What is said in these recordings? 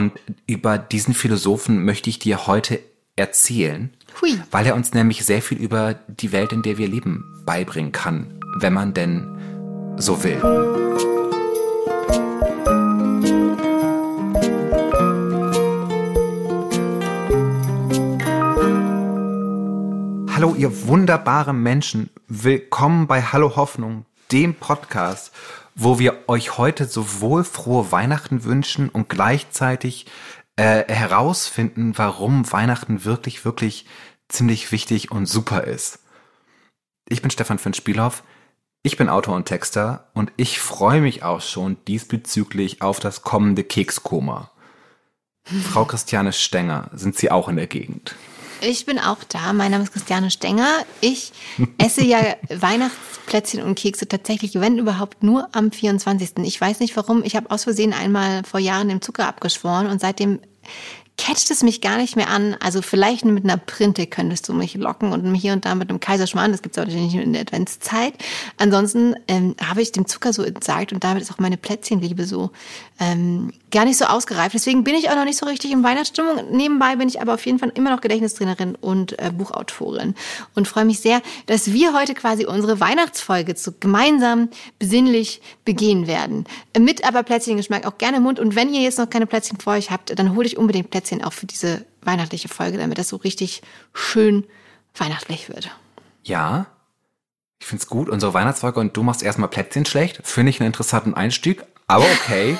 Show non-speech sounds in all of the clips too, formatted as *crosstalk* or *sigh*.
Und über diesen Philosophen möchte ich dir heute erzählen, Hui. weil er uns nämlich sehr viel über die Welt, in der wir leben, beibringen kann, wenn man denn so will. Hallo, ihr wunderbaren Menschen. Willkommen bei Hallo Hoffnung, dem Podcast, wo wir euch heute sowohl frohe Weihnachten wünschen und gleichzeitig äh, herausfinden, warum Weihnachten wirklich, wirklich ziemlich wichtig und super ist. Ich bin Stefan von Spielhoff. Ich bin Autor und Texter und ich freue mich auch schon diesbezüglich auf das kommende Kekskoma. Frau Christiane Stenger, sind Sie auch in der Gegend? Ich bin auch da. Mein Name ist Christiane Stenger. Ich esse ja *laughs* Weihnachtsplätzchen und Kekse tatsächlich, wenn überhaupt, nur am 24. Ich weiß nicht warum. Ich habe aus Versehen einmal vor Jahren den Zucker abgeschworen und seitdem catcht es mich gar nicht mehr an. Also vielleicht mit einer Printe könntest du mich locken und hier und da mit einem Kaiserschmarrn. Das gibt es natürlich nicht in der Adventszeit. Ansonsten ähm, habe ich dem Zucker so entsagt und damit ist auch meine Plätzchenliebe so ähm, gar nicht so ausgereift. Deswegen bin ich auch noch nicht so richtig in Weihnachtsstimmung. Nebenbei bin ich aber auf jeden Fall immer noch Gedächtnistrainerin und äh, Buchautorin und freue mich sehr, dass wir heute quasi unsere Weihnachtsfolge zu gemeinsam besinnlich begehen werden. Mit aber Plätzchengeschmack auch gerne im Mund. Und wenn ihr jetzt noch keine Plätzchen vor euch habt, dann hole ich unbedingt Plätzchen auch für diese weihnachtliche Folge, damit das so richtig schön weihnachtlich wird. Ja, ich find's gut. Unsere Weihnachtsfolge und du machst erstmal Plätzchen schlecht. Finde ich einen interessanten Einstieg, aber okay.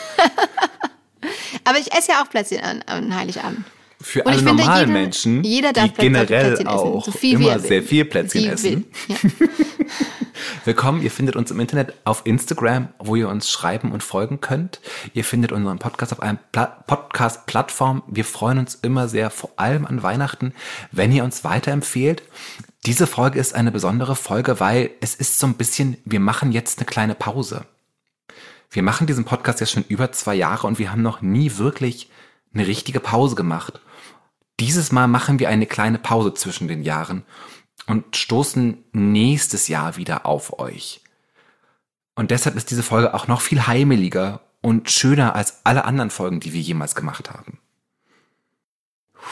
Aber ich esse ja auch Plätzchen an, an Heiligabend. Für Und alle normalen jeder- Menschen, jeder darf die generell Plätzchen essen, auch so viel immer er sehr viel Plätzchen essen. Ja. *laughs* Willkommen, ihr findet uns im Internet auf Instagram, wo ihr uns schreiben und folgen könnt. Ihr findet unseren Podcast auf einer Pla Podcast-Plattform. Wir freuen uns immer sehr, vor allem an Weihnachten, wenn ihr uns weiterempfehlt. Diese Folge ist eine besondere Folge, weil es ist so ein bisschen, wir machen jetzt eine kleine Pause. Wir machen diesen Podcast ja schon über zwei Jahre und wir haben noch nie wirklich eine richtige Pause gemacht. Dieses Mal machen wir eine kleine Pause zwischen den Jahren und stoßen nächstes Jahr wieder auf euch. Und deshalb ist diese Folge auch noch viel heimeliger und schöner als alle anderen Folgen, die wir jemals gemacht haben.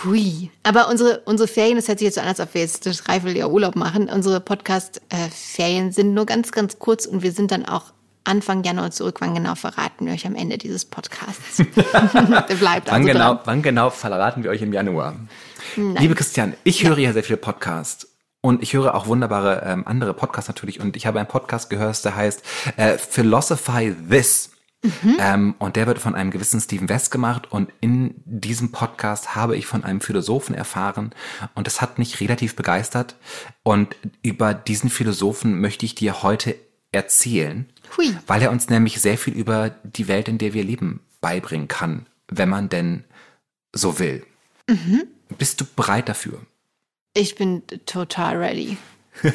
Hui. Aber unsere, unsere Ferien, das hört sich jetzt so an, als ob wir jetzt das Dreivierteljahr Urlaub machen. Unsere Podcast-Ferien sind nur ganz, ganz kurz und wir sind dann auch Anfang Januar zurück. Wann genau verraten wir euch am Ende dieses Podcasts? *laughs* Bleibt Wann also genau, dran. wann genau verraten wir euch im Januar? Liebe Christian, ich höre ja sehr viele Podcasts. Und ich höre auch wunderbare ähm, andere Podcasts natürlich. Und ich habe einen Podcast gehört, der heißt äh, Philosophy This. Ähm, und der wird von einem gewissen Stephen West gemacht. Und in diesem Podcast habe ich von einem Philosophen erfahren. Und das hat mich relativ begeistert. Und über diesen Philosophen möchte ich dir heute erzählen. Hui. Weil er uns nämlich sehr viel über die Welt, in der wir leben, beibringen kann, wenn man denn so will. Bist du bereit dafür? Ich bin total ready. *laughs*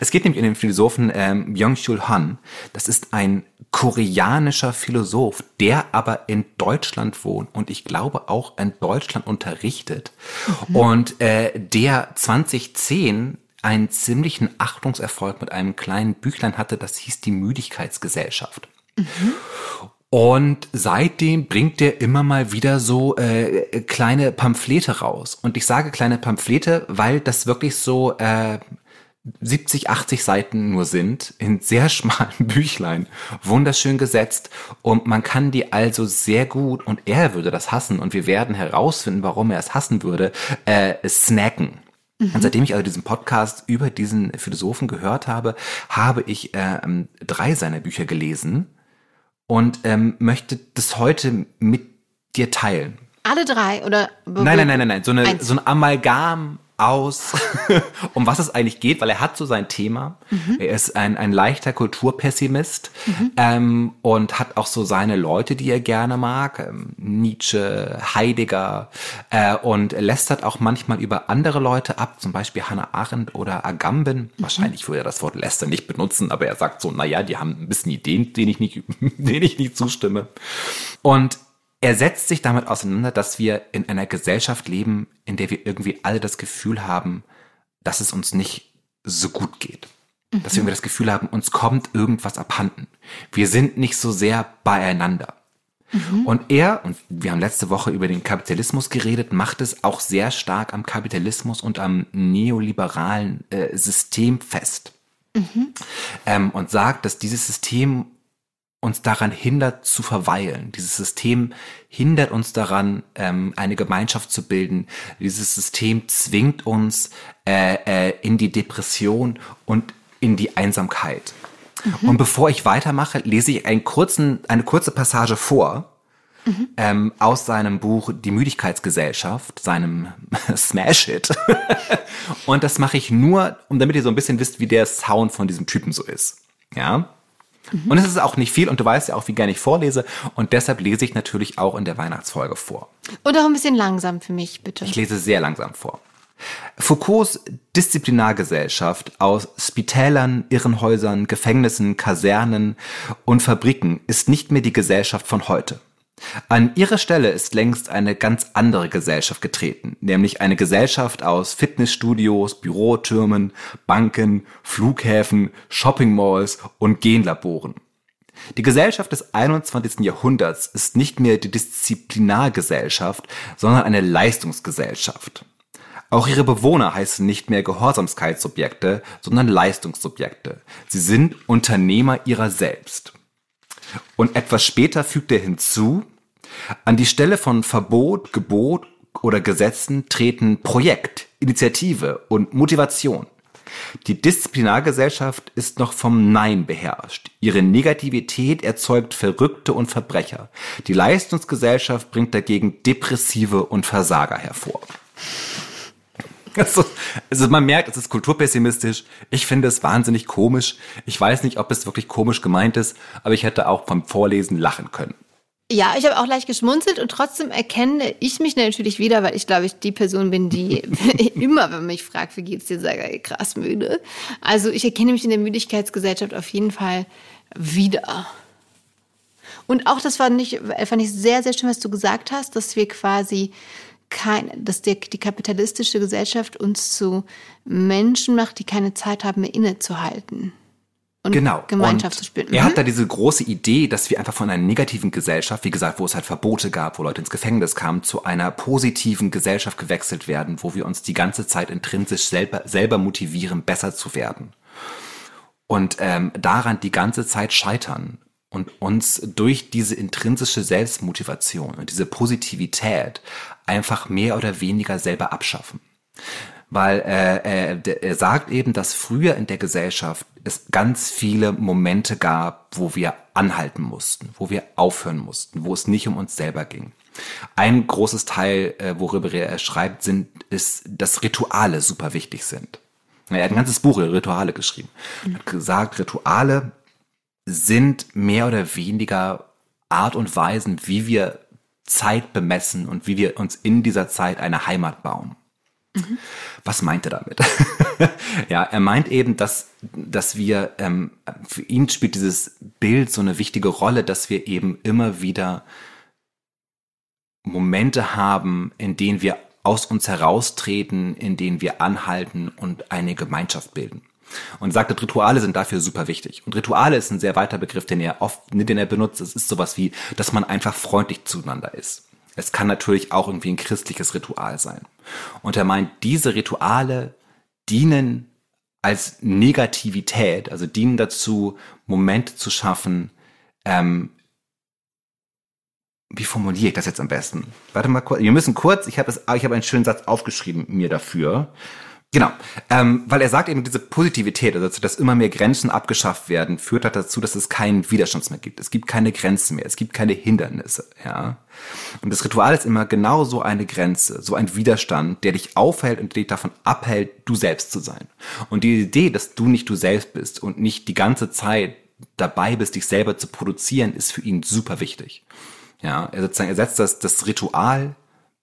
Es geht nämlich um den Philosophen ähm, Byung-Chul Han. Das ist ein koreanischer Philosoph, der aber in Deutschland wohnt und ich glaube auch in Deutschland unterrichtet. Und äh, der 2010 einen ziemlichen Achtungserfolg mit einem kleinen Büchlein hatte, das hieß die Müdigkeitsgesellschaft. Und seitdem bringt er immer mal wieder so äh, kleine Pamphlete raus. Und ich sage kleine Pamphlete, weil das wirklich so äh, 70, 80 Seiten nur sind, in sehr *laughs* schmalen Büchlein, wunderschön gesetzt. Und man kann die also sehr gut, und er würde das hassen, und wir werden herausfinden, warum er es hassen würde, äh, snacken. Und seitdem ich also diesen Podcast über diesen Philosophen gehört habe, habe ich äh, drei seiner Bücher gelesen und ähm, möchte das heute mit dir teilen. Alle drei oder? Nein, nein, nein, nein, nein. So, eine, Eins. so ein Amalgam aus, *laughs* um was es eigentlich geht, weil er hat so sein Thema. Er ist ein, ein leichter Kulturpessimist ähm, und hat auch so seine Leute, die er gerne mag. Ähm, Nietzsche, Heidegger äh, und lästert auch manchmal über andere Leute ab, zum Beispiel Hannah Arendt oder Agamben. Wahrscheinlich würde er das Wort lästern nicht benutzen, aber er sagt so, naja, die haben ein bisschen Ideen, denen ich nicht, *laughs* denen ich nicht zustimme. Und er setzt sich damit auseinander, dass wir in einer Gesellschaft leben, in der wir irgendwie alle das Gefühl haben, dass es uns nicht so gut geht. Dass wir irgendwie das Gefühl haben, uns kommt irgendwas abhanden. Wir sind nicht so sehr beieinander. Mhm. Und er, und wir haben letzte Woche über den Kapitalismus geredet, macht es auch sehr stark am Kapitalismus und am neoliberalen äh, System fest. Mhm. Ähm, und sagt, dass dieses System uns daran hindert zu verweilen. Dieses System hindert uns daran, ähm, eine Gemeinschaft zu bilden. Dieses System zwingt uns äh, äh, in die Depression und in die Einsamkeit. Mhm. Und bevor ich weitermache, lese ich einen kurzen, eine kurze Passage vor. Mhm. Ähm, aus seinem Buch Die Müdigkeitsgesellschaft, seinem *laughs* Smash-Hit. und das mache ich nur, um damit ihr so ein bisschen wisst, wie der Sound von diesem Typen so ist. Ja. Mhm. Und es ist auch nicht viel und du weißt ja auch, wie gerne ich vorlese und deshalb lese ich natürlich auch in der Weihnachtsfolge vor. Und auch ein bisschen langsam für mich, bitte. Ich lese sehr langsam vor. Foucaults Disziplinargesellschaft aus Spitälern, Irrenhäusern, Gefängnissen, Kasernen und Fabriken ist nicht mehr die Gesellschaft von heute. An ihre Stelle ist längst eine ganz andere Gesellschaft getreten, nämlich eine Gesellschaft aus Fitnessstudios, Bürotürmen, Banken, Flughäfen, Shoppingmalls und Genlaboren. Die Gesellschaft des 21. Jahrhunderts ist nicht mehr die Disziplinargesellschaft, sondern eine Leistungsgesellschaft. Auch ihre Bewohner heißen nicht mehr Gehorsamkeitssubjekte, sondern Leistungssubjekte. Sie sind Unternehmer ihrer selbst. Und etwas später fügt er hinzu, an die Stelle von Verbot, Gebot oder Gesetzen treten Projekt, Initiative und Motivation. Die Disziplinargesellschaft ist noch vom Nein beherrscht. Ihre Negativität erzeugt Verrückte und Verbrecher. Die Leistungsgesellschaft bringt dagegen Depressive und Versager hervor. *laughs* Also, also man merkt, es ist kulturpessimistisch. Ich finde es wahnsinnig komisch. Ich weiß nicht, ob es wirklich komisch gemeint ist, aber ich hätte auch vom Vorlesen lachen können. Ja, ich habe auch leicht geschmunzelt und trotzdem erkenne ich mich natürlich wieder, weil ich glaube ich die Person bin, die *laughs* immer, wenn man mich fragt, wie geht's dir, sage ich krass müde. Also ich erkenne mich in der Müdigkeitsgesellschaft auf jeden Fall wieder. Und auch das fand ich, fand ich sehr, sehr schön, was du gesagt hast, dass wir quasi kein, dass der, die kapitalistische Gesellschaft uns zu Menschen macht, die keine Zeit haben, mehr innezuhalten. Und genau. Gemeinschaft und zu spüren. Er hat mhm. da diese große Idee, dass wir einfach von einer negativen Gesellschaft, wie gesagt, wo es halt Verbote gab, wo Leute ins Gefängnis kamen, zu einer positiven Gesellschaft gewechselt werden, wo wir uns die ganze Zeit intrinsisch selber, selber motivieren, besser zu werden. Und ähm, daran die ganze Zeit scheitern und uns durch diese intrinsische Selbstmotivation und diese Positivität einfach mehr oder weniger selber abschaffen. Weil äh, äh, er sagt eben, dass früher in der Gesellschaft es ganz viele Momente gab, wo wir anhalten mussten, wo wir aufhören mussten, wo es nicht um uns selber ging. Ein großes Teil, äh, worüber er schreibt, sind, ist, dass Rituale super wichtig sind. Er hat ein ganzes Buch über Rituale geschrieben. Er hat gesagt, Rituale sind mehr oder weniger Art und Weisen, wie wir Zeit bemessen und wie wir uns in dieser Zeit eine Heimat bauen. Mhm. Was meint er damit? *laughs* ja, er meint eben, dass, dass wir, ähm, für ihn spielt dieses Bild so eine wichtige Rolle, dass wir eben immer wieder Momente haben, in denen wir aus uns heraustreten, in denen wir anhalten und eine Gemeinschaft bilden. Und sagte, Rituale sind dafür super wichtig. Und Rituale ist ein sehr weiter Begriff, den er oft, den er benutzt. Es ist sowas wie, dass man einfach freundlich zueinander ist. Es kann natürlich auch irgendwie ein christliches Ritual sein. Und er meint, diese Rituale dienen als Negativität, also dienen dazu, Momente zu schaffen, ähm, wie formuliere ich das jetzt am besten? Warte mal kurz. Wir müssen kurz, ich habe habe einen schönen Satz aufgeschrieben mir dafür. Genau, ähm, weil er sagt eben, diese Positivität, also dass immer mehr Grenzen abgeschafft werden, führt halt dazu, dass es keinen Widerstand mehr gibt. Es gibt keine Grenzen mehr, es gibt keine Hindernisse, ja. Und das Ritual ist immer genau so eine Grenze, so ein Widerstand, der dich aufhält und dich davon abhält, du selbst zu sein. Und die Idee, dass du nicht du selbst bist und nicht die ganze Zeit dabei bist, dich selber zu produzieren, ist für ihn super wichtig. Ja, er sozusagen, er setzt das, das Ritual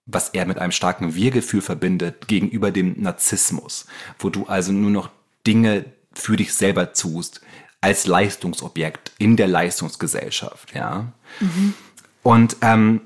was er mit einem starken Wir-Gefühl verbindet, gegenüber dem Narzissmus, wo du also nur noch Dinge für dich selber tust, als Leistungsobjekt in der Leistungsgesellschaft, ja. Mhm. Und ähm,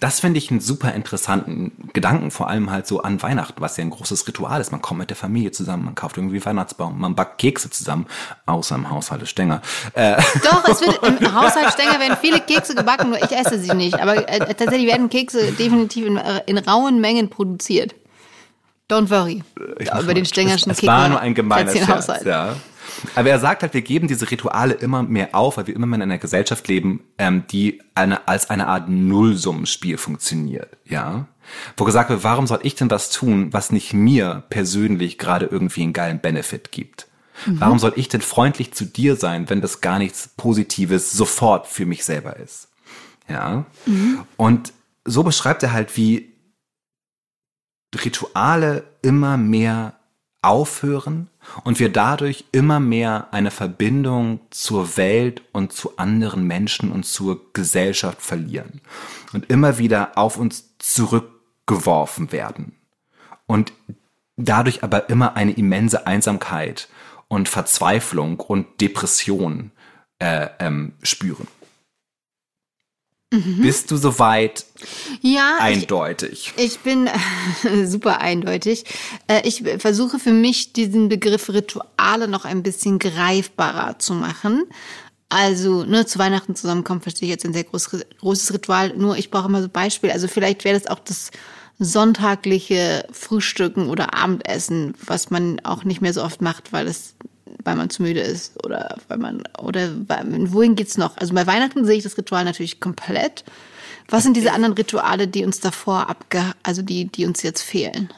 das finde ich einen super interessanten Gedanken, vor allem halt so an Weihnachten, was ja ein großes Ritual ist. Man kommt mit der Familie zusammen, man kauft irgendwie Weihnachtsbaum, man backt Kekse zusammen, außer im Haushalt Stenger. Äh. Doch, es wird im *laughs* Haushalt Stenger werden viele Kekse gebacken, nur ich esse sie nicht. Aber äh, tatsächlich werden Kekse definitiv in, in rauen Mengen produziert. Don't worry. Ich Über den Stängerschen Es, es war nur ein Plätzchen Scherz, Haushalt. ja. Aber er sagt halt, wir geben diese Rituale immer mehr auf, weil wir immer mehr in einer Gesellschaft leben, ähm, die eine, als eine Art Nullsummenspiel funktioniert, ja. Wo gesagt wird, warum soll ich denn was tun, was nicht mir persönlich gerade irgendwie einen geilen Benefit gibt? Warum soll ich denn freundlich zu dir sein, wenn das gar nichts Positives sofort für mich selber ist? Ja. Und so beschreibt er halt, wie Rituale immer mehr aufhören und wir dadurch immer mehr eine Verbindung zur Welt und zu anderen Menschen und zur Gesellschaft verlieren und immer wieder auf uns zurückgeworfen werden und dadurch aber immer eine immense Einsamkeit und Verzweiflung und Depression äh, ähm, spüren. Bist du soweit Ja, ich, eindeutig? Ich bin *laughs* super eindeutig. Äh, Ich versuche für mich diesen Begriff Rituale noch ein bisschen greifbarer zu machen. Also, ne, zu Weihnachten zusammenkommen, verstehe ich jetzt ein sehr groß, großes Ritual. Nur ich brauche immer so Beispiele. Also vielleicht wäre das auch das sonntagliche Frühstücken oder Abendessen, was man auch nicht mehr so oft macht, weil es weil man zu müde ist oder weil man oder weil, wohin geht's noch? Also bei Weihnachten sehe ich das Ritual natürlich komplett. Was sind diese anderen Rituale, die uns davor abge, also die, die uns jetzt fehlen?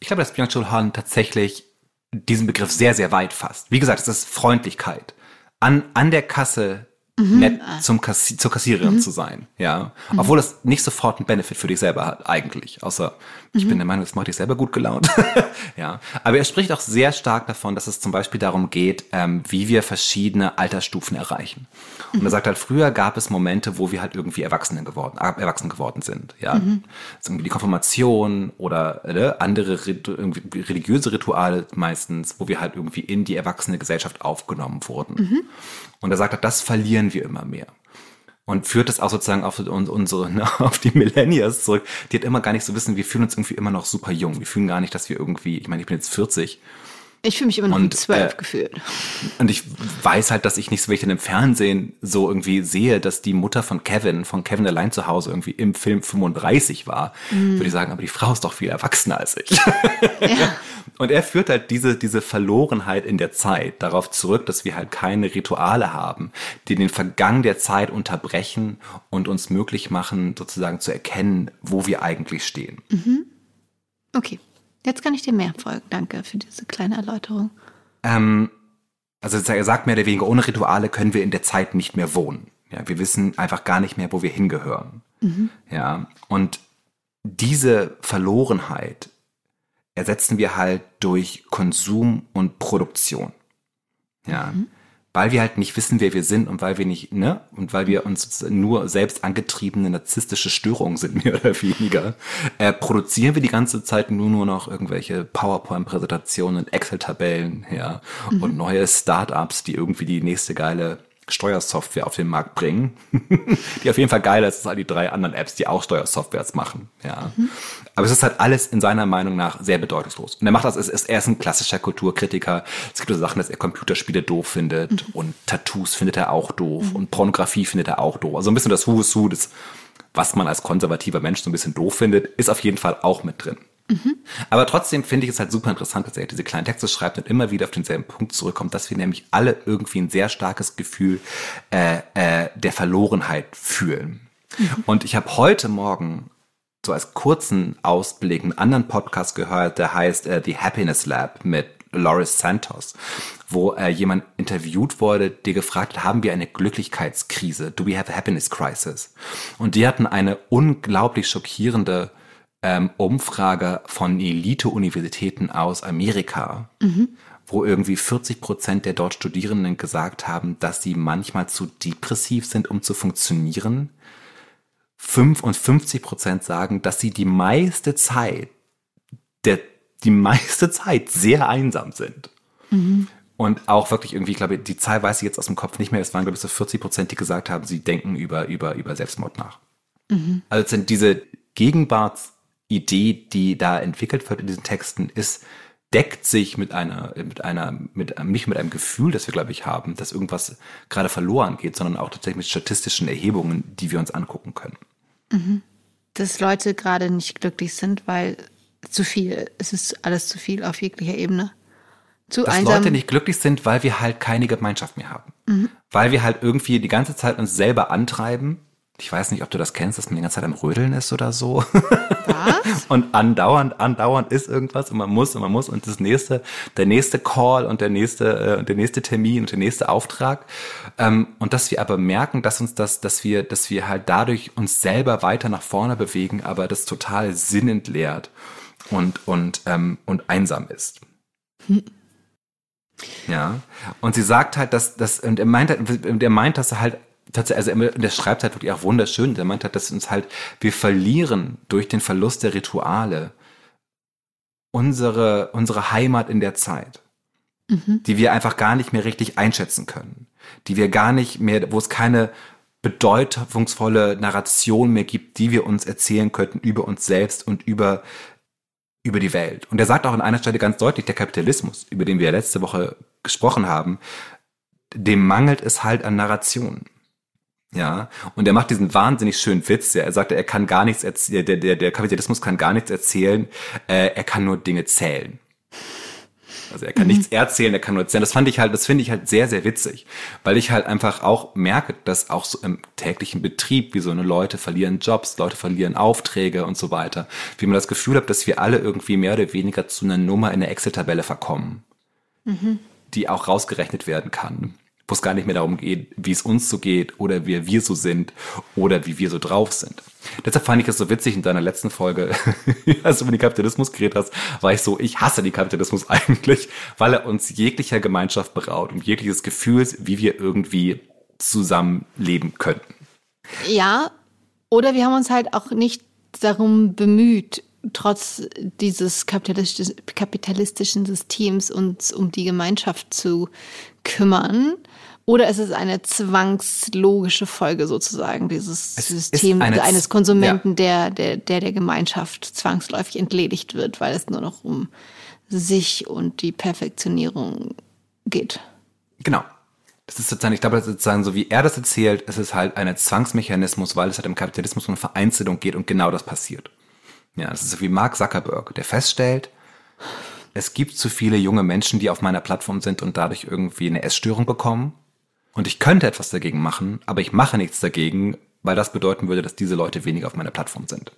Ich glaube, dass Byung-Chul Han tatsächlich diesen Begriff sehr, sehr weit fasst. Wie gesagt, es ist Freundlichkeit. An, an der Kasse nett zum Kassi zur Kassiererin zu sein, ja. Obwohl das nicht sofort einen Benefit für dich selber hat, eigentlich. Außer, ich bin der Meinung, das macht dich selber gut gelaunt. *laughs* ja. Aber er spricht auch sehr stark davon, dass es zum Beispiel darum geht, ähm, wie wir verschiedene Altersstufen erreichen. Und er sagt halt, früher gab es Momente, wo wir halt irgendwie Erwachsene geworden, äh, erwachsen geworden sind, ja. Ist irgendwie die Konfirmation oder ne, andere irgendwie religiöse Rituale meistens, wo wir halt irgendwie in die erwachsene Gesellschaft aufgenommen wurden. Und er sagt, das verlieren wir immer mehr. Und führt es auch sozusagen auf un- unsere, *laughs* ne, auf die Millennials zurück, die halt immer gar nicht so wissen, wir fühlen uns irgendwie immer noch super jung. Wir fühlen gar nicht, dass wir irgendwie, ich meine, ich bin jetzt 40 Ich fühle mich immer noch wie Und, zwölf äh, gefühlt. und ich weiß halt, dass ich nicht so, wenn ich dann im Fernsehen so irgendwie sehe, dass die Mutter von Kevin, von Kevin allein zu Hause irgendwie im Film 35 war, würde ich sagen, aber die Frau ist doch viel erwachsener als ich. Ja. *laughs* Und er führt halt diese, diese Verlorenheit in der Zeit darauf zurück, dass wir halt keine Rituale haben, die den Vergang der Zeit unterbrechen und uns möglich machen, sozusagen zu erkennen, wo wir eigentlich stehen. Okay, jetzt kann ich dir mehr folgen. Danke für diese kleine Erläuterung. Ähm, also er sagt mehr oder weniger, ohne Rituale können wir in der Zeit nicht mehr wohnen. Ja, wir wissen einfach gar nicht mehr, wo wir hingehören. Ja, und diese Verlorenheit ersetzen wir halt durch Konsum und Produktion. Ja, weil wir halt nicht wissen, wer wir sind und weil wir nicht, ne, und weil wir uns nur selbst angetriebene narzisstische Störungen sind, *laughs* mehr oder weniger, äh, produzieren wir die ganze Zeit nur, nur noch irgendwelche PowerPoint-Präsentationen, Excel-Tabellen, ja, und neue Startups, die irgendwie die nächste geile Steuersoftware auf den Markt bringen, *laughs* die auf jeden Fall geiler ist als all die drei anderen Apps, die auch Steuersoftwares machen. Ja. Aber es ist halt alles in seiner Meinung nach sehr bedeutungslos. Und er macht das, ist, er ist ein klassischer Kulturkritiker. Es gibt so Sachen, dass er Computerspiele doof findet und Tattoos findet er auch doof und Pornografie findet er auch doof. Also ein bisschen das Who is Who, das, was man als konservativer Mensch so ein bisschen doof findet, ist auf jeden Fall auch mit drin. Aber trotzdem finde ich es halt super interessant, dass er diese kleinen Texte schreibt und immer wieder auf denselben Punkt zurückkommt, dass wir nämlich alle irgendwie ein sehr starkes Gefühl äh, äh, der Verlorenheit fühlen. Und ich habe heute Morgen so als kurzen Ausblick einen anderen Podcast gehört, der heißt äh, The Happiness Lab mit Loris Santos, wo äh, jemand interviewt wurde, der gefragt hat, haben wir eine Glücklichkeitskrise? Do we have a happiness crisis? Und die hatten eine unglaublich schockierende ähm, Umfrage von Elite-Universitäten aus Amerika, wo irgendwie 40 Prozent der dort Studierenden gesagt haben, dass sie manchmal zu depressiv sind, um zu funktionieren. 55 Prozent sagen, dass sie die meiste Zeit, der, die meiste Zeit sehr einsam sind. Und auch wirklich irgendwie, ich glaube, die Zahl weiß ich jetzt aus dem Kopf nicht mehr, es waren, glaube ich, so 40 Prozent, die gesagt haben, sie denken über, über, über Selbstmord nach. Mhm. Also sind diese Gegenwartsidee, die da entwickelt wird in diesen Texten, ist deckt sich mit einer, mit einer, mit, nicht mit einem Gefühl, das wir, glaube ich, haben, dass irgendwas gerade verloren geht, sondern auch tatsächlich mit statistischen Erhebungen, die wir uns angucken können. Mhm. Dass Leute gerade nicht glücklich sind, weil zu viel, es ist alles zu viel auf jeglicher Ebene. Zu dass einsam. Leute nicht glücklich sind, weil wir halt keine Gemeinschaft mehr haben. Mhm. Weil wir halt irgendwie die ganze Zeit uns selber antreiben ich weiß nicht, ob du das kennst, dass man die ganze Zeit am Rödeln ist oder so. Was? *laughs* und andauernd, andauernd ist irgendwas und man muss und man muss und das nächste, der nächste Call und der nächste, äh, der nächste Termin und der nächste Auftrag. Ähm, und dass wir aber merken, dass uns das, dass wir, dass wir halt dadurch uns selber weiter nach vorne bewegen, aber das total sinnentleert und, und, ähm, und einsam ist. Hm. Ja. Und sie sagt halt, dass, dass, und er meint, und er meint, dass er halt tatsächlich, also der schreibt halt wirklich auch wunderschön, der meint halt, dass uns halt, wir verlieren durch den Verlust der Rituale unsere, unsere Heimat in der Zeit, mhm. die wir einfach gar nicht mehr richtig einschätzen können, die wir gar nicht mehr, wo es keine bedeutungsvolle Narration mehr gibt, die wir uns erzählen könnten über uns selbst und über über die Welt. Und er sagt auch an einer Stelle ganz deutlich, der Kapitalismus, über den wir letzte Woche gesprochen haben, dem mangelt es halt an Narrationen. Ja, und er macht diesen wahnsinnig schönen Witz. Ja. Er sagte, er kann gar nichts erzählen, der, der, der Kapitalismus kann gar nichts erzählen, äh, er kann nur Dinge zählen. Also er kann mhm. nichts erzählen, er kann nur erzählen. Das fand ich halt, das finde ich halt sehr, sehr witzig, weil ich halt einfach auch merke, dass auch so im täglichen Betrieb, wie so eine Leute verlieren Jobs, Leute verlieren Aufträge und so weiter, wie man das Gefühl hat, dass wir alle irgendwie mehr oder weniger zu einer Nummer in der Excel-Tabelle verkommen, mhm. die auch rausgerechnet werden kann wo es gar nicht mehr darum geht, wie es uns so geht oder wie wir so sind oder wie wir so drauf sind. Deshalb fand ich es so witzig in deiner letzten Folge, *laughs* als du über den Kapitalismus geredet hast, war ich so, ich hasse den Kapitalismus *laughs* eigentlich, weil er uns jeglicher Gemeinschaft beraut und jegliches Gefühls, wie wir irgendwie zusammenleben könnten. Ja, oder wir haben uns halt auch nicht darum bemüht, trotz dieses kapitalistischen Systems uns um die Gemeinschaft zu kümmern. Oder ist es eine zwangslogische Folge sozusagen dieses es System eines Konsumenten, ja. der, der, der der Gemeinschaft zwangsläufig entledigt wird, weil es nur noch um sich und die Perfektionierung geht? Genau. Das ist sozusagen, ich glaube, das ist sozusagen so wie er das erzählt, es ist halt ein Zwangsmechanismus, weil es halt im Kapitalismus um Vereinzelung geht und genau das passiert. Ja, das ist so wie Mark Zuckerberg, der feststellt, es gibt zu viele junge Menschen, die auf meiner Plattform sind und dadurch irgendwie eine Essstörung bekommen und ich könnte etwas dagegen machen, aber ich mache nichts dagegen, weil das bedeuten würde, dass diese Leute weniger auf meiner Plattform sind.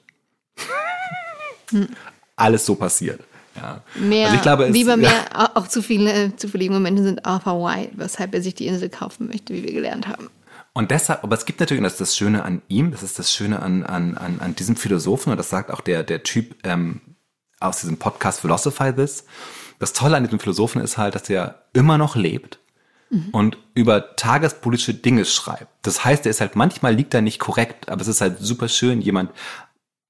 Alles so passiert. Ja. Mehr, also ich glaube, es, lieber mehr, *laughs* ja. auch zu viele, zu viele junge Menschen sind auf Hawaii, weshalb er sich die Insel kaufen möchte, wie wir gelernt haben. Und deshalb, aber es gibt natürlich, und das ist das Schöne an ihm, das ist das Schöne an, an, an, an diesem Philosophen, und das sagt auch der, der Typ ähm, aus diesem Podcast Philosophy This. Das Tolle an diesem Philosophen ist halt, dass er immer noch lebt mhm. und über tagespolitische Dinge schreibt. Das heißt, er ist halt, manchmal liegt er nicht korrekt, aber es ist halt super schön, jemand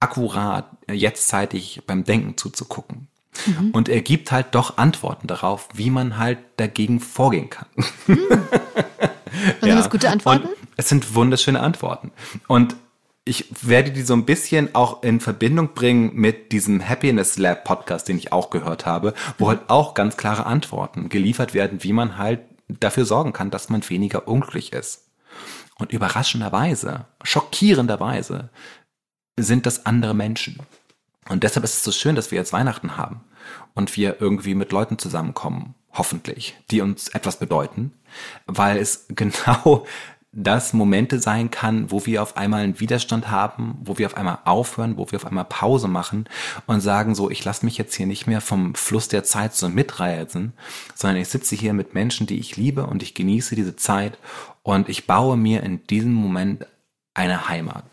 akkurat, jetztzeitig beim Denken zuzugucken. Mhm. Und er gibt halt doch Antworten darauf, wie man halt dagegen vorgehen kann. Mhm. *laughs* Und ja. das gute Antworten? Und es sind wunderschöne Antworten. Und ich werde die so ein bisschen auch in Verbindung bringen mit diesem Happiness Lab Podcast, den ich auch gehört habe, wo mhm. halt auch ganz klare Antworten geliefert werden, wie man halt dafür sorgen kann, dass man weniger unglücklich ist. Und überraschenderweise, schockierenderweise, sind das andere Menschen. Und deshalb ist es so schön, dass wir jetzt Weihnachten haben und wir irgendwie mit Leuten zusammenkommen, hoffentlich, die uns etwas bedeuten, weil es *laughs* genau das Momente sein kann, wo wir auf einmal einen Widerstand haben, wo wir auf einmal aufhören, wo wir auf einmal Pause machen und sagen so, ich lasse mich jetzt hier nicht mehr vom Fluss der Zeit so mitreißen, sondern ich sitze hier mit Menschen, die ich liebe und ich genieße diese Zeit und ich baue mir in diesem Moment eine Heimat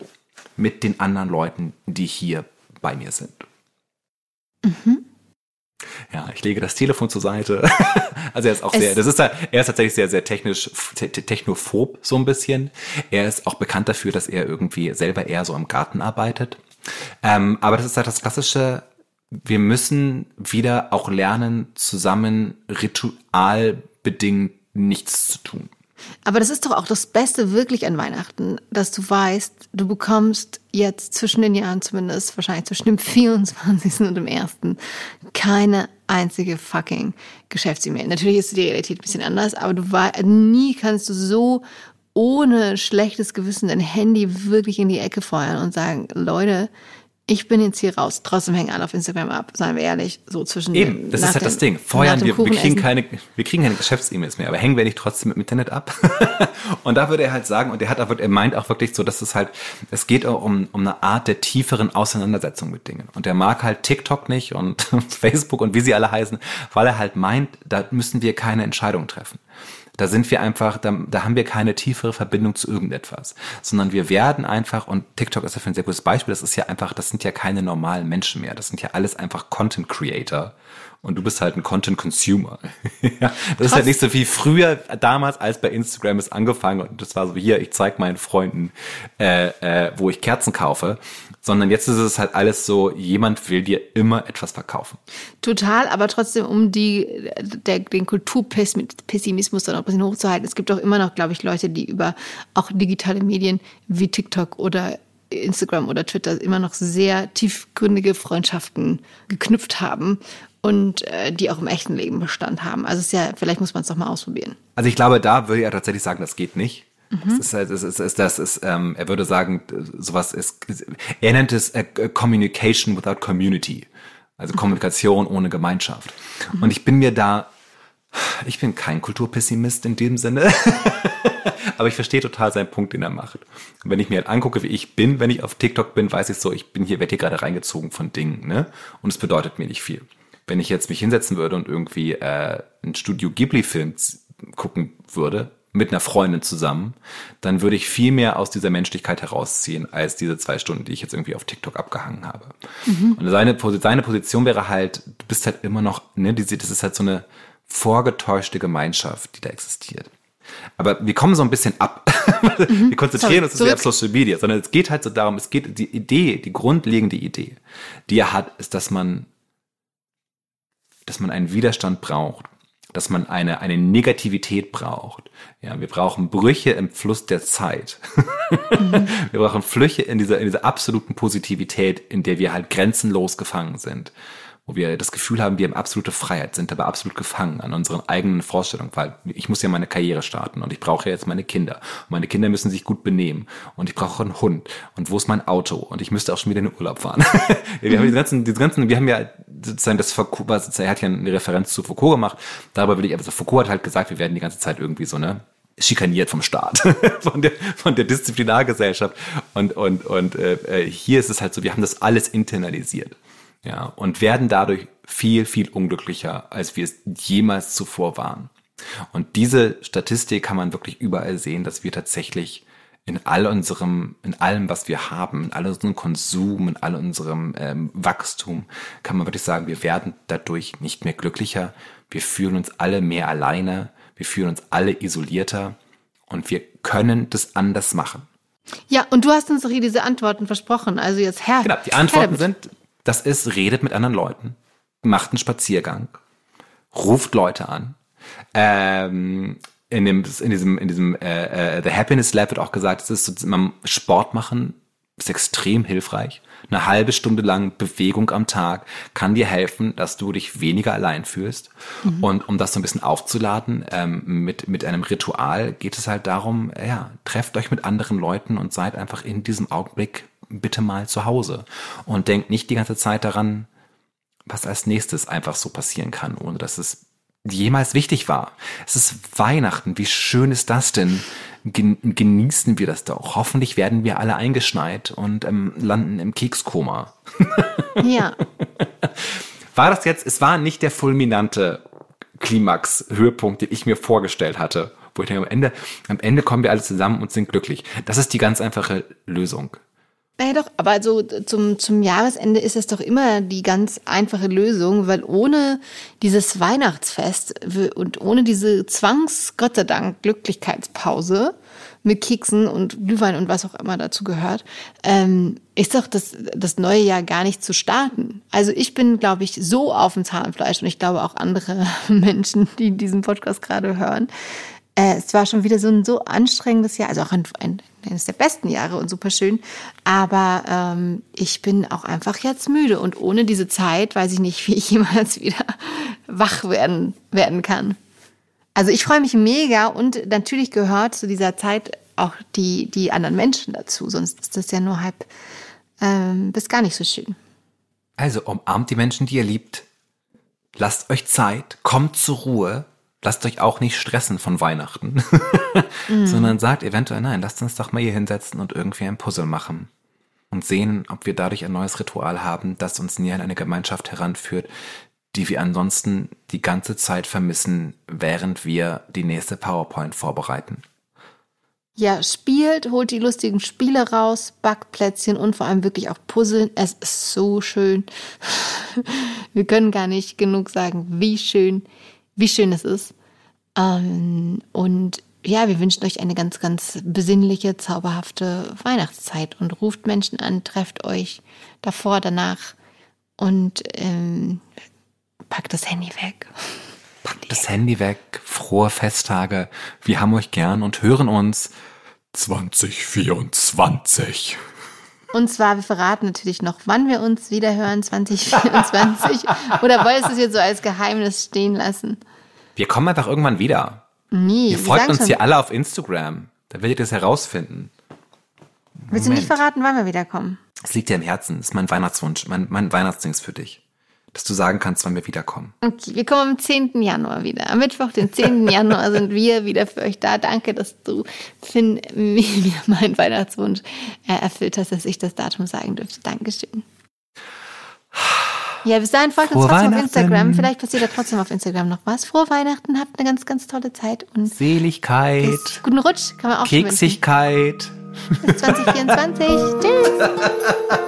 mit den anderen Leuten, die hier bei mir sind. Mhm. Ja, ich lege das Telefon zur Seite. *laughs* also er ist auch es sehr, das ist er ist tatsächlich sehr, sehr technisch, te technophob so ein bisschen. Er ist auch bekannt dafür, dass er irgendwie selber eher so im Garten arbeitet. Ähm, aber das ist halt das klassische, wir müssen wieder auch lernen, zusammen ritualbedingt nichts zu tun. Aber das ist doch auch das Beste wirklich an Weihnachten, dass du weißt, du bekommst jetzt zwischen den Jahren zumindest, wahrscheinlich zwischen dem *laughs* 24. und dem 1. keine einzige fucking Geschäfts-E-Mail. Natürlich ist die Realität ein bisschen anders, aber du war, nie kannst du so ohne schlechtes Gewissen dein Handy wirklich in die Ecke feuern und sagen, Leute, ich bin jetzt hier raus. Trotzdem hängen alle auf Instagram ab, seien wir ehrlich, so zwischen Eben, das ist halt das Ding. Feuern wir, wir kriegen keine, wir kriegen keine Geschäfts-E-Mails mehr, aber hängen wir nicht trotzdem mit Internet ab? *laughs* und da würde er halt sagen, und er hat auch, er meint auch wirklich so, dass es halt, es geht auch um, um eine Art der tieferen Auseinandersetzung mit Dingen. Und er mag halt TikTok nicht und *laughs* Facebook und wie sie alle heißen, weil er halt meint, da müssen wir keine Entscheidung treffen. Da sind wir einfach, da, da haben wir keine tiefere Verbindung zu irgendetwas, sondern wir werden einfach, und TikTok ist dafür ein sehr gutes Beispiel, das ist ja einfach, das sind ja keine normalen Menschen mehr, das sind ja alles einfach Content Creator und du bist halt ein Content Consumer. *laughs* das ist halt nicht so wie früher damals, als bei Instagram es angefangen und das war so hier, ich zeig meinen Freunden, äh, äh, wo ich Kerzen kaufe, sondern jetzt ist es halt alles so, jemand will dir immer etwas verkaufen. Total, aber trotzdem, um die, der, den Kulturpessimismus dann auch ein bisschen hochzuhalten, es gibt auch immer noch, glaube ich, Leute, die über auch digitale Medien wie TikTok oder Instagram oder Twitter immer noch sehr tiefgründige Freundschaften geknüpft haben und äh, die auch im echten Leben Bestand haben. Also es ist ja, vielleicht muss man es doch mal ausprobieren. Also ich glaube, da würde ich ja tatsächlich sagen, das geht nicht. Mhm. Das ist, halt, das ist, das ist, das ist ähm, er würde sagen, sowas ist, er nennt es äh, Communication without Community. Also mhm. Kommunikation ohne Gemeinschaft. Mhm. Und ich bin mir da, ich bin kein Kulturpessimist in dem Sinne. *laughs* Aber ich verstehe total seinen Punkt, den er macht. Und wenn ich mir halt angucke, wie ich bin, wenn ich auf TikTok bin, weiß ich so, ich bin hier, werde hier gerade reingezogen von Dingen, ne? Und es bedeutet mir nicht viel. Wenn ich jetzt mich hinsetzen würde und irgendwie äh, einen Studio Ghibli-Film gucken würde, mit einer Freundin zusammen, dann würde ich viel mehr aus dieser Menschlichkeit herausziehen, als diese zwei Stunden, die ich jetzt irgendwie auf TikTok abgehangen habe. Mhm. Und seine, seine Position wäre halt, du bist halt immer noch, ne, das ist halt so eine vorgetäuschte Gemeinschaft, die da existiert. Aber wir kommen so ein bisschen ab. *laughs* Mhm. wir konzentrieren uns nicht auf Social Media, sondern es geht halt so darum, es geht, die Idee, die grundlegende Idee, die er hat, ist, dass man, dass man einen Widerstand braucht dass man eine, eine Negativität braucht. Ja, wir brauchen Brüche im Fluss der Zeit. Mhm. *laughs* wir brauchen Flüche in dieser, in dieser absoluten Positivität, in der wir halt grenzenlos gefangen sind wo wir das Gefühl haben, wir haben absolute Freiheit, sind aber absolut gefangen an unseren eigenen Vorstellungen, weil ich muss ja meine Karriere starten und ich brauche jetzt meine Kinder. Und meine Kinder müssen sich gut benehmen und ich brauche einen Hund und wo ist mein Auto und ich müsste auch schon wieder in den Urlaub fahren. *laughs* wir mhm. haben diese ganzen, diese ganzen, wir haben ja sozusagen das Foucault, er hat ja eine Referenz zu Foucault gemacht, darüber will ich, also Foucault hat halt gesagt, wir werden die ganze Zeit irgendwie so, ne, schikaniert vom Staat, *laughs* von der, von der Disziplinargesellschaft. Und, und, und äh, hier ist es halt so, wir haben das alles internalisiert ja, und werden dadurch viel, viel unglücklicher, als wir es jemals zuvor waren. Und diese Statistik kann man wirklich überall sehen, dass wir tatsächlich in all unserem, in allem, was wir haben, in all unserem Konsum, in all unserem ähm, Wachstum, kann man wirklich sagen, wir werden dadurch nicht mehr glücklicher. Wir fühlen uns alle mehr alleine. Wir fühlen uns alle isolierter. Und wir können das anders machen. Ja, und du hast uns doch hier diese Antworten versprochen. Also jetzt Herr. Genau, die Antworten sind das ist, redet mit anderen Leuten, macht einen Spaziergang, ruft Leute an. Ähm, in, dem, in diesem, in diesem äh, äh, The Happiness Lab wird auch gesagt, es ist so, Sport machen ist extrem hilfreich. Eine halbe Stunde lang Bewegung am Tag kann dir helfen, dass du dich weniger allein fühlst. Mhm. Und um das so ein bisschen aufzuladen, ähm, mit, mit einem Ritual geht es halt darum, ja, trefft euch mit anderen Leuten und seid einfach in diesem Augenblick bitte mal zu Hause und denkt nicht die ganze Zeit daran, was als nächstes einfach so passieren kann, ohne dass es jemals wichtig war. Es ist Weihnachten. Wie schön ist das denn? Genießen wir das doch. Hoffentlich werden wir alle eingeschneit und ähm, landen im Kekskoma. *laughs* Ja. War das jetzt, es war nicht der fulminante Klimax-Höhepunkt, den ich mir vorgestellt hatte, wo ich denke, am Ende, am Ende kommen wir alle zusammen und sind glücklich. Das ist die ganz einfache Lösung. Naja doch, aber also zum, zum Jahresende ist es doch immer die ganz einfache Lösung, weil ohne dieses Weihnachtsfest und ohne diese Zwangs, Gott sei Dank, Glücklichkeitspause mit Keksen und Glühwein und was auch immer dazu gehört, ähm, ist doch das, das neue Jahr gar nicht zu starten. Also ich bin, glaube ich, so auf dem Zahnfleisch und ich glaube auch andere *laughs* Menschen, die diesen Podcast gerade hören, Äh, es war schon wieder so ein so anstrengendes Jahr, also auch ein, ein, eines der besten Jahre und super schön. Aber ähm, ich bin auch einfach jetzt müde und ohne diese Zeit weiß ich nicht, *laughs* wie ich jemals wieder wach werden, werden kann. Also ich freue mich mega und natürlich gehört zu dieser Zeit auch die, die anderen Menschen dazu, sonst ist das ja nur halb ähm, bis gar nicht so schön. Also umarmt die Menschen, die ihr liebt. Lasst euch Zeit, kommt zur Ruhe, lasst euch auch nicht stressen von Weihnachten, *laughs* mm. sondern sagt eventuell, nein, lasst uns doch mal hier hinsetzen und irgendwie ein Puzzle machen und sehen, ob wir dadurch ein neues Ritual haben, das uns näher in eine Gemeinschaft heranführt, die wir ansonsten die ganze Zeit vermissen, während wir die nächste PowerPoint vorbereiten. Ja, spielt, holt die lustigen Spiele raus, backt Plätzchen und vor allem wirklich auch Puzzeln. Es ist so schön. *laughs* Wir können gar nicht genug sagen, wie schön, wie schön es ist. Ähm, und ja, wir wünschen euch eine ganz, ganz besinnliche, zauberhafte Weihnachtszeit und ruft Menschen an, trefft euch davor, danach und ähm, packt das Handy weg. Packt das Handy weg, frohe Festtage. Wir haben euch gern und hören uns 2024. Und zwar, wir verraten natürlich noch, wann wir uns wieder hören, 2024. Oder wolltest du es jetzt so als Geheimnis stehen lassen? Wir kommen einfach irgendwann wieder. Nee, Ihr folgt uns hier alle auf Instagram. Da werdet ihr das herausfinden. Willst du nicht verraten, wann wir wiederkommen? Es liegt dir im Herzen. Das ist mein Weihnachtswunsch, mein, mein Weihnachtsdings für dich dass du sagen kannst, wann wir wiederkommen. Okay, wir kommen am 10. Januar wieder. Am Mittwoch, den 10. Januar, sind wir wieder für euch da. Danke, dass du Finn, mir meinen Weihnachtswunsch äh, erfüllt hast, dass ich das Datum sagen dürfte. Dankeschön. Ja, bis dahin folgt uns trotzdem auf Instagram. Vielleicht passiert da trotzdem auf Instagram noch was. Frohe Weihnachten, habt eine ganz, ganz tolle Zeit und Seligkeit. Guten Rutsch, kann man auch Keksigkeit. Bis *laughs* 2024. Tschüss.